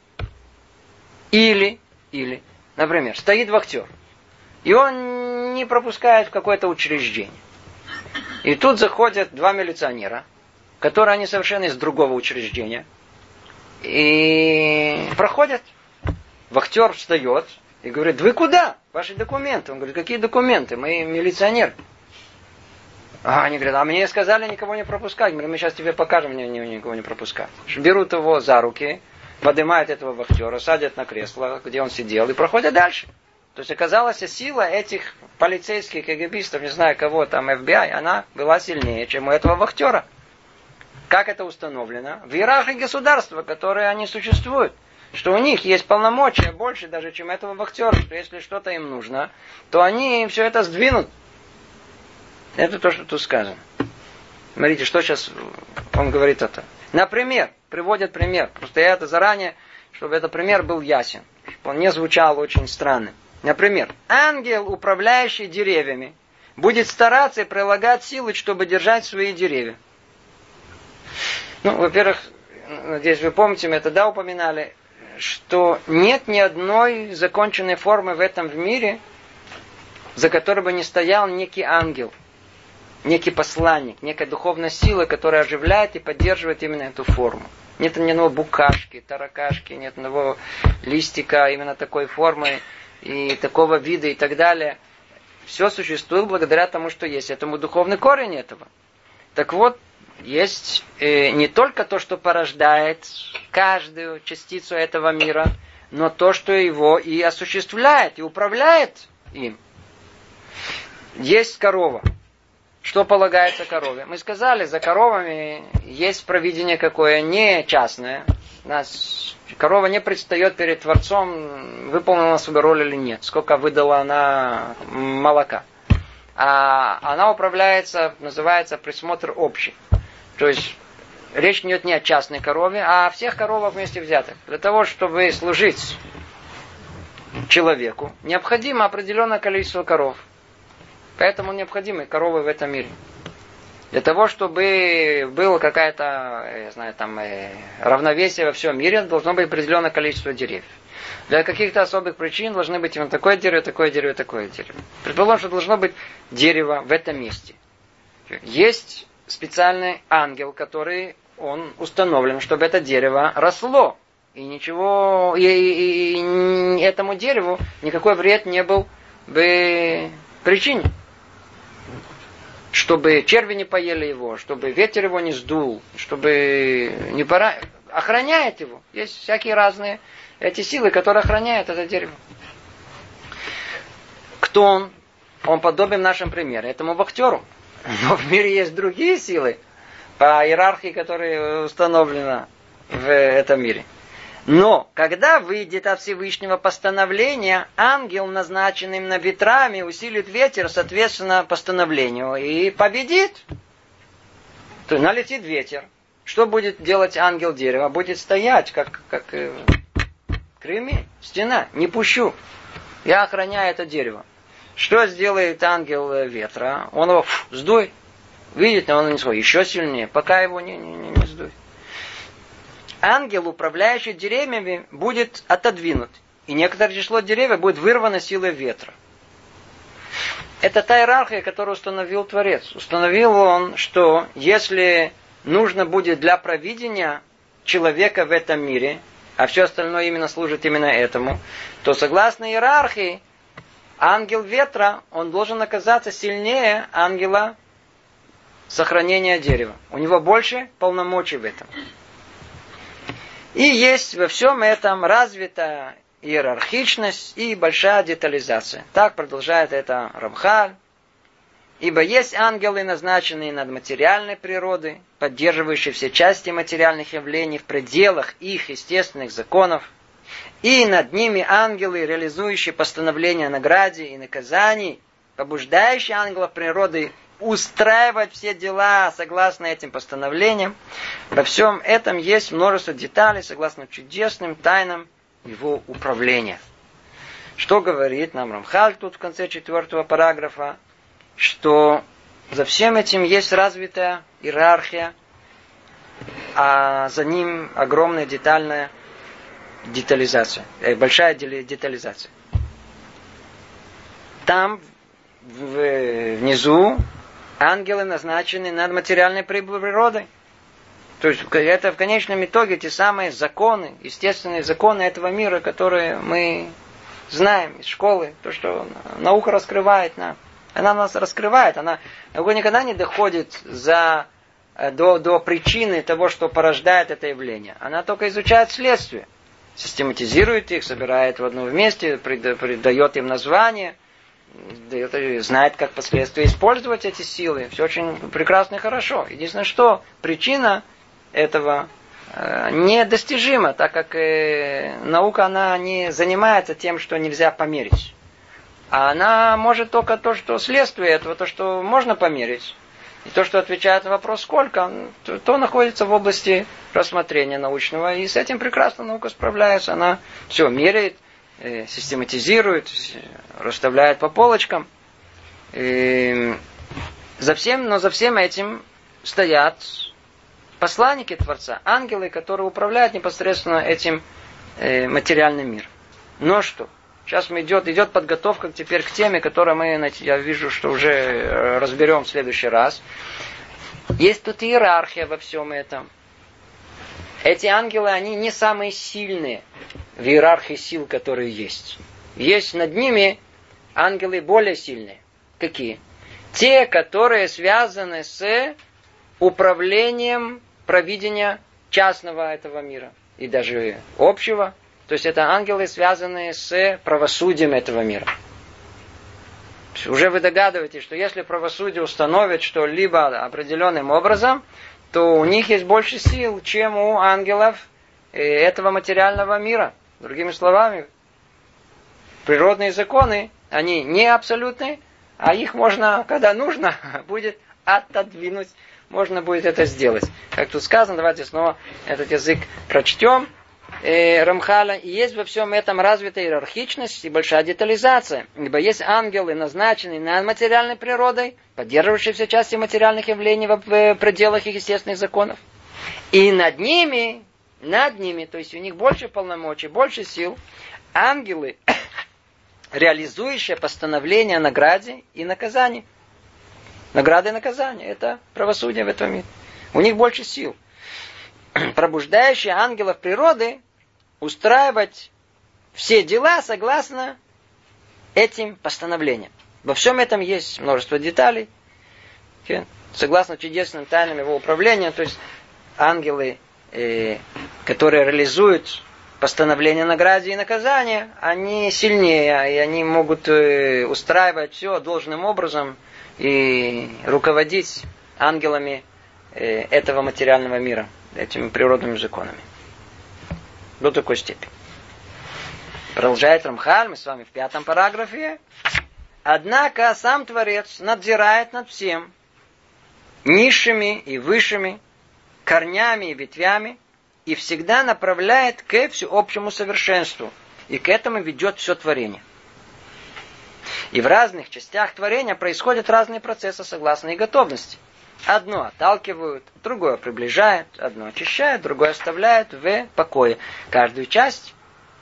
Или, или, например, стоит вахтер, и он не пропускает в какое-то учреждение. И тут заходят два милиционера, которые они совершенно из другого учреждения. И проходят. Вахтер встает и говорит, вы куда? Ваши документы. Он говорит, какие документы? Мы милиционер. А они говорят, а мне сказали никого не пропускать. Мы сейчас тебе покажем, мне никого не пропускать. Берут его за руки, поднимают этого вахтера, садят на кресло, где он сидел, и проходят дальше. То есть оказалась сила этих полицейских КГБистов, не знаю кого там, FBI, она была сильнее, чем у этого вахтера. Как это установлено? В иерархии государства, которые они существуют. Что у них есть полномочия больше даже, чем этого вахтера. Что если что-то им нужно, то они все это сдвинут. Это то, что тут сказано. Смотрите, что сейчас он говорит это. Например, приводит пример. Просто я это заранее, чтобы этот пример был ясен. Чтобы он не звучал очень странным. Например, ангел, управляющий деревьями, будет стараться и прилагать силы, чтобы держать свои деревья. Ну, во-первых, надеюсь, вы помните, мы это да упоминали, что нет ни одной законченной формы в этом в мире, за которой бы не стоял некий ангел, некий посланник, некая духовная сила, которая оживляет и поддерживает именно эту форму. Нет ни одного букашки, таракашки, нет ни одного листика именно такой формы, и такого вида и так далее. Все существует благодаря тому, что есть. Этому духовный корень этого. Так вот, есть э, не только то, что порождает каждую частицу этого мира, но то, что его и осуществляет, и управляет им. Есть корова. Что полагается корове? Мы сказали, за коровами есть провидение какое, не частное. Нас корова не предстает перед Творцом, выполнила свою роль или нет, сколько выдала она молока. А она управляется, называется присмотр общий. То есть речь идет не о частной корове, а о всех коровах вместе взятых. Для того, чтобы служить человеку, необходимо определенное количество коров. Поэтому необходимы коровы в этом мире. Для того, чтобы было какая-то, я знаю, там, э, равновесие во всем мире, должно быть определенное количество деревьев. Для каких-то особых причин должны быть именно такое дерево, такое дерево, такое дерево. Предположим, что должно быть дерево в этом месте. Есть специальный ангел, который он установлен, чтобы это дерево росло. И ничего, и, и, и этому дереву никакой вред не был бы причине чтобы черви не поели его, чтобы ветер его не сдул, чтобы не пора... Охраняет его. Есть всякие разные эти силы, которые охраняют это дерево. Кто он? Он подобен нашим примеру, этому вахтеру. Но в мире есть другие силы по иерархии, которая установлена в этом мире. Но, когда выйдет от Всевышнего постановления, ангел, назначенным на ветрами, усилит ветер, соответственно, постановлению, и победит. То налетит ветер. Что будет делать ангел дерева? Будет стоять, как, как э, кремень, стена. Не пущу. Я охраняю это дерево. Что сделает ангел э, ветра? Он его фу, сдует. Видит, он не свой, еще сильнее, пока его не, не, не, не сдует ангел, управляющий деревьями, будет отодвинут. И некоторое число деревьев будет вырвано силой ветра. Это та иерархия, которую установил Творец. Установил он, что если нужно будет для провидения человека в этом мире, а все остальное именно служит именно этому, то согласно иерархии, ангел ветра, он должен оказаться сильнее ангела сохранения дерева. У него больше полномочий в этом. И есть во всем этом развитая иерархичность и большая детализация. Так продолжает это Рамхаль. Ибо есть ангелы, назначенные над материальной природой, поддерживающие все части материальных явлений в пределах их естественных законов, и над ними ангелы, реализующие постановления о награде и наказании, побуждающие ангелов природы устраивать все дела согласно этим постановлениям. Во всем этом есть множество деталей согласно чудесным тайнам его управления. Что говорит нам Рамхаль тут в конце четвертого параграфа? Что за всем этим есть развитая иерархия, а за ним огромная детальная детализация, э, большая детализация. Там внизу ангелы назначены над материальной природой. То есть это в конечном итоге те самые законы, естественные законы этого мира, которые мы знаем из школы, то, что наука раскрывает нам. Она нас раскрывает, она наука никогда не доходит за, э, до, до причины того, что порождает это явление. Она только изучает следствие, систематизирует их, собирает в одном вместе, придает им название – знает, как последствия использовать эти силы. Все очень прекрасно и хорошо. Единственное, что причина этого э, недостижима, так как э, наука она не занимается тем, что нельзя померить. А она может только то, что следствие этого, то, что можно померить. И то, что отвечает на вопрос сколько, то, то находится в области рассмотрения научного. И с этим прекрасно наука справляется. Она все меряет, систематизирует, расставляет по полочкам. И за всем, но за всем этим стоят посланники Творца, ангелы, которые управляют непосредственно этим э, материальным миром. Но что? Сейчас мы идет, идет подготовка теперь к теме, которую мы, я вижу, что уже э, разберем в следующий раз. Есть тут иерархия во всем этом. Эти ангелы, они не самые сильные в иерархии сил, которые есть. Есть над ними ангелы более сильные. Какие? Те, которые связаны с управлением провидения частного этого мира и даже общего. То есть это ангелы, связанные с правосудием этого мира. Уже вы догадываетесь, что если правосудие установит что-либо определенным образом, то у них есть больше сил, чем у ангелов э, этого материального мира. Другими словами, природные законы, они не абсолютные, а их можно, когда нужно, будет отодвинуть можно будет это сделать. Как тут сказано, давайте снова этот язык прочтем. Э, Рамхала, и есть во всем этом развитая иерархичность и большая детализация. Ибо есть ангелы, назначенные над материальной природой, поддерживающие все части материальных явлений в пределах их естественных законов. И над ними, над ними, то есть у них больше полномочий, больше сил, ангелы, реализующие постановление о награде и наказании. Награда и наказание – это правосудие в этом мире. У них больше сил. Пробуждающие ангелов природы устраивать все дела согласно этим постановлениям. Во всем этом есть множество деталей. Согласно чудесным тайнам его управления, то есть ангелы, э, которые реализуют постановление награды и наказания, они сильнее, и они могут э, устраивать все должным образом и руководить ангелами э, этого материального мира, этими природными законами. До такой степени. Продолжает Рамхаль, мы с вами в пятом параграфе. Однако сам Творец надзирает над всем, низшими и высшими, корнями и ветвями, и всегда направляет к всеобщему совершенству. И к этому ведет все творение. И в разных частях творения происходят разные процессы согласно их готовности. Одно отталкивают, другое приближают, одно очищают, другое оставляют в покое. Каждую часть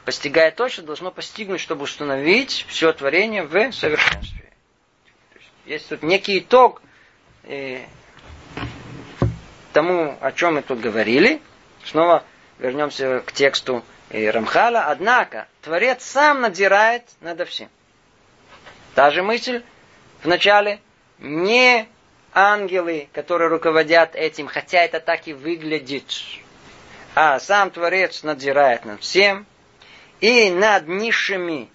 постигая то, что должно постигнуть, чтобы установить все творение в совершенстве. Есть тут некий итог э, тому, о чем мы тут говорили. Снова вернемся к тексту э, Рамхала. Однако, Творец сам надзирает над всем. Та же мысль начале. Не ангелы, которые руководят этим, хотя это так и выглядит. А сам Творец надзирает над всем. И над низшими,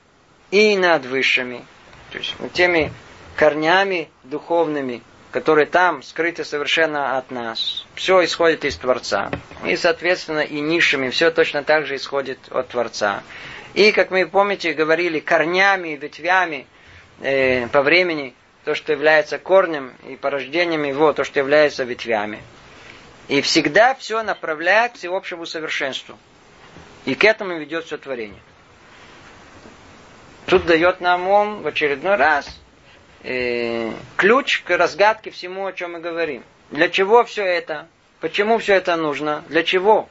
и над высшими. То есть теми корнями духовными, которые там скрыты совершенно от нас. Все исходит из Творца. И, соответственно, и низшими все точно так же исходит от Творца. И, как мы помните, говорили, корнями, ветвями э, по времени, то, что является корнем, и порождением его, то, что является ветвями. И всегда все направляет к всеобщему совершенству. И к этому ведет все творение. Тут дает нам он в очередной раз э, ключ к разгадке всему, о чем мы говорим. Для чего все это? Почему все это нужно? Для чего?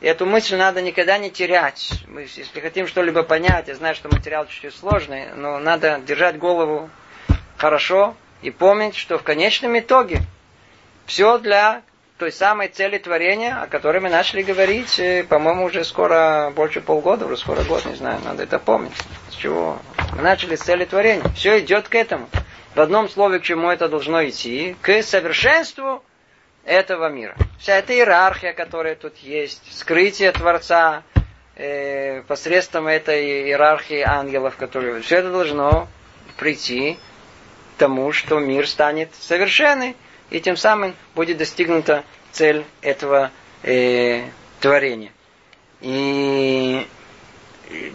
И эту мысль надо никогда не терять. Мы, если хотим что-либо понять, я знаю, что материал чуть-чуть сложный, но надо держать голову хорошо и помнить, что в конечном итоге все для той самой цели творения, о которой мы начали говорить, э, по-моему, уже скоро больше полгода, уже скоро год, не знаю, надо это помнить. С чего? Мы начали с цели творения. Все идет к этому. В одном слове, к чему это должно идти? К совершенству этого мира. Вся эта иерархия, которая тут есть, скрытие Творца э, посредством этой иерархии ангелов, которые... Все это должно прийти тому, что мир станет совершенный и тем самым будет достигнута цель этого э, творения. И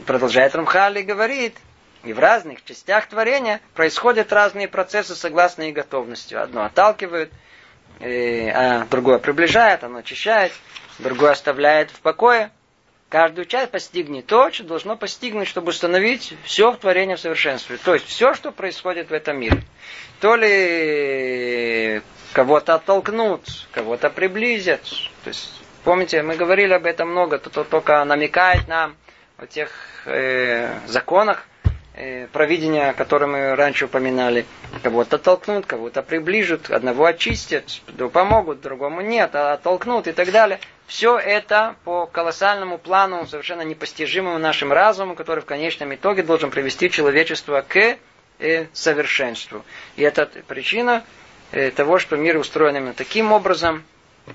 продолжает Рамхали говорит, и в разных частях творения происходят разные процессы согласно их готовности. Одно отталкивает, э, а другое приближает, оно очищает, другое оставляет в покое. Каждую часть постигнет то, что должно постигнуть, чтобы установить все в творении в совершенстве. То есть все, что происходит в этом мире. То ли кого-то оттолкнут, кого-то приблизят. То есть, помните, мы говорили об этом много, то только намекает нам о тех э, законах провидения, которые мы раньше упоминали. Кого-то толкнут, кого-то приближат, одного очистят, помогут, другому нет, а оттолкнут и так далее. Все это по колоссальному плану, совершенно непостижимому нашим разуму, который в конечном итоге должен привести человечество к э, совершенству. И это причина, Э, того, что мир устроен именно таким образом,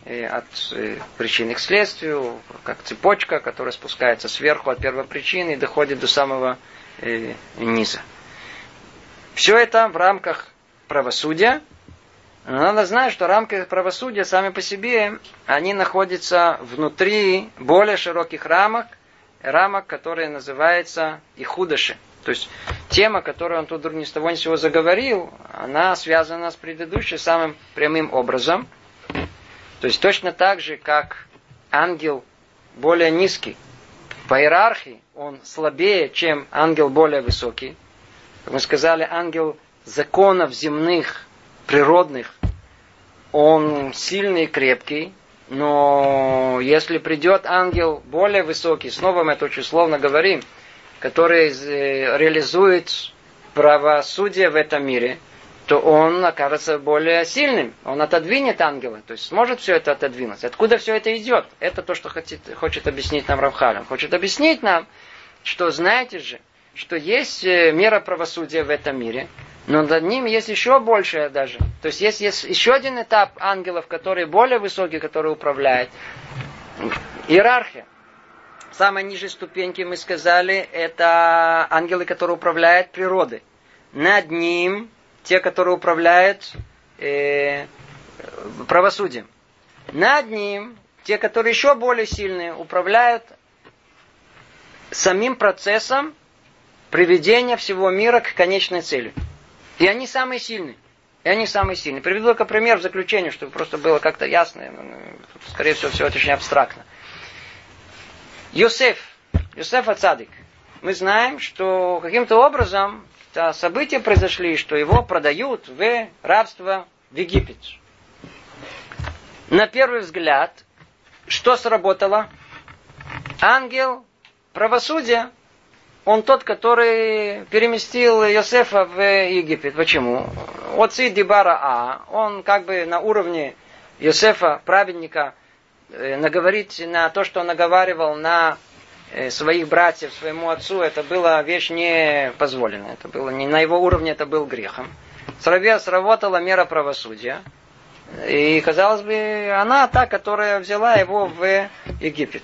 э, от э, причины к следствию, как цепочка, которая спускается сверху от первой причины и доходит до самого низа. Все это в рамках правосудия. Но надо знать, что рамки правосудия сами по себе, они находятся внутри более широких рамок, рамок, которые называются и худоши. То есть тема, которую он тут ни с того ни с сего заговорил, она связана с предыдущей самым прямым образом. То есть точно так же, как ангел более низкий, по иерархии он слабее, чем ангел более высокий. Как мы сказали, ангел законов земных, природных, он сильный и крепкий, но если придет ангел более высокий, снова мы это очень словно говорим, который э, реализует правосудие в этом мире, то он окажется более сильным. Он отодвинет ангела, то есть сможет все это отодвинуть. Откуда все это идет? Это то, что хочет, хочет объяснить нам Равхалям. Хочет объяснить нам, что знаете же, что есть э, мера правосудия в этом мире, но над ним есть еще большее даже. То есть есть, есть еще один этап ангелов, который более высокий, который управляет. Иерархия. Самой нижней ступеньки мы сказали, это ангелы, которые управляют природой. Над ним те, которые управляют э, правосудием. Над ним те, которые еще более сильные, управляют самим процессом приведения всего мира к конечной цели. И они самые сильные. И они самые сильные. Приведу только пример в заключение, чтобы просто было как-то ясно. Ну, скорее всего, все это очень абстрактно. Йосеф, Йосеф Ацадик. Мы знаем, что каким-то образом события произошли, что его продают в рабство в Египет. На первый взгляд, что сработало? Ангел правосудия он тот, который переместил Йосефа в Египет. Почему? Отцы Дибара А, он как бы на уровне Йосефа, праведника, э, наговорить на то, что он наговаривал на своих братьев, своему отцу, это была вещь не позволенная. Это было не на его уровне, это был грехом. Сработала мера правосудия. И, казалось бы, она та, которая взяла его в Египет.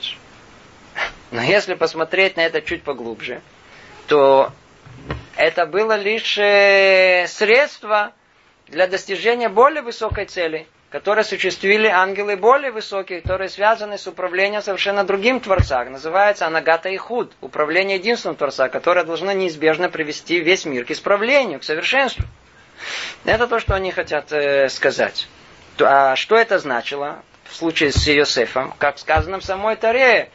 Но если посмотреть на это чуть поглубже, то это было лишь э, средство для достижения более высокой цели, которые осуществили ангелы более высокие, которые связаны с управлением совершенно другим Творца. Называется Анагата и Худ, управление единственного Творца, которое должно неизбежно привести весь мир к исправлению, к совершенству. Это то, что они хотят э, сказать. А что это значило в случае с Иосифом? Как сказано в самой Таре,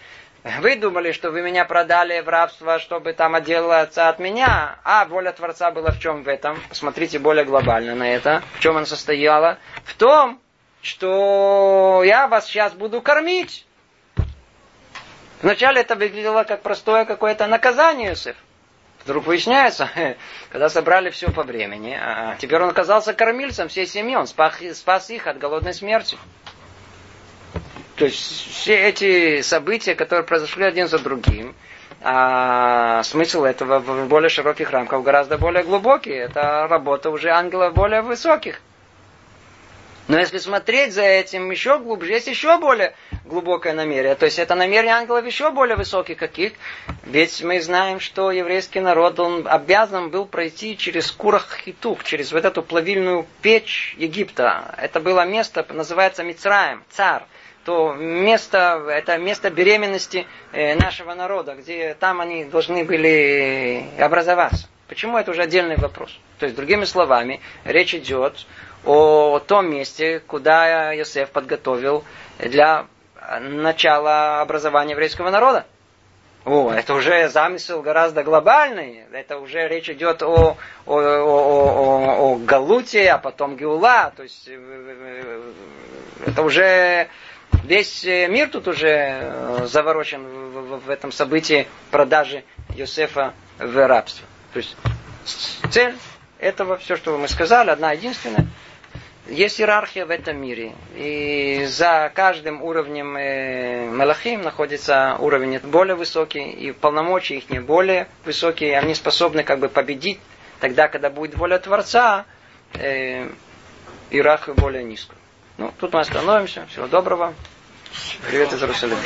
вы думали, что вы меня продали в рабство, чтобы там отделаться от меня, а воля Творца была в чем в этом? Посмотрите более глобально на это. В чем она состояла? В том, что я вас сейчас буду кормить. Вначале это выглядело как простое какое-то наказание, Иосиф. Вдруг выясняется, когда собрали все по времени, а теперь он оказался кормильцем всей семьи, он спас, спас их от голодной смерти. То есть все эти события, которые произошли один за другим, а смысл этого в более широких рамках гораздо более глубокий. Это работа уже ангелов более высоких. Но если смотреть за этим еще глубже, есть еще более глубокое намерение. То есть это намерение ангелов еще более высоких каких. Ведь мы знаем, что еврейский народ, он обязан был пройти через Курах-Хитух, через вот эту плавильную печь Египта. Это было место, называется Мицраем, царь то место, это место беременности э, нашего народа, где там они должны были образоваться. Почему это уже отдельный вопрос? То есть, другими словами, речь идет о том месте, куда Иосиф подготовил для начала образования еврейского народа. О, это уже замысел гораздо глобальный. Это уже речь идет о, о, о, о, о Галуте, а потом Геула. То есть э, э, это уже Весь мир тут уже э, заворочен в, в этом событии продажи Йосефа в рабство. То есть цель этого, все, что мы сказали, одна единственная. Есть иерархия в этом мире. И за каждым уровнем э, Малахим находится уровень более высокий, и полномочия их не более высокие. Они способны как бы победить тогда, когда будет воля Творца, э, иерархию более низкую. Ну, тут мы остановимся. Всего доброго. Привет из Иерусалима.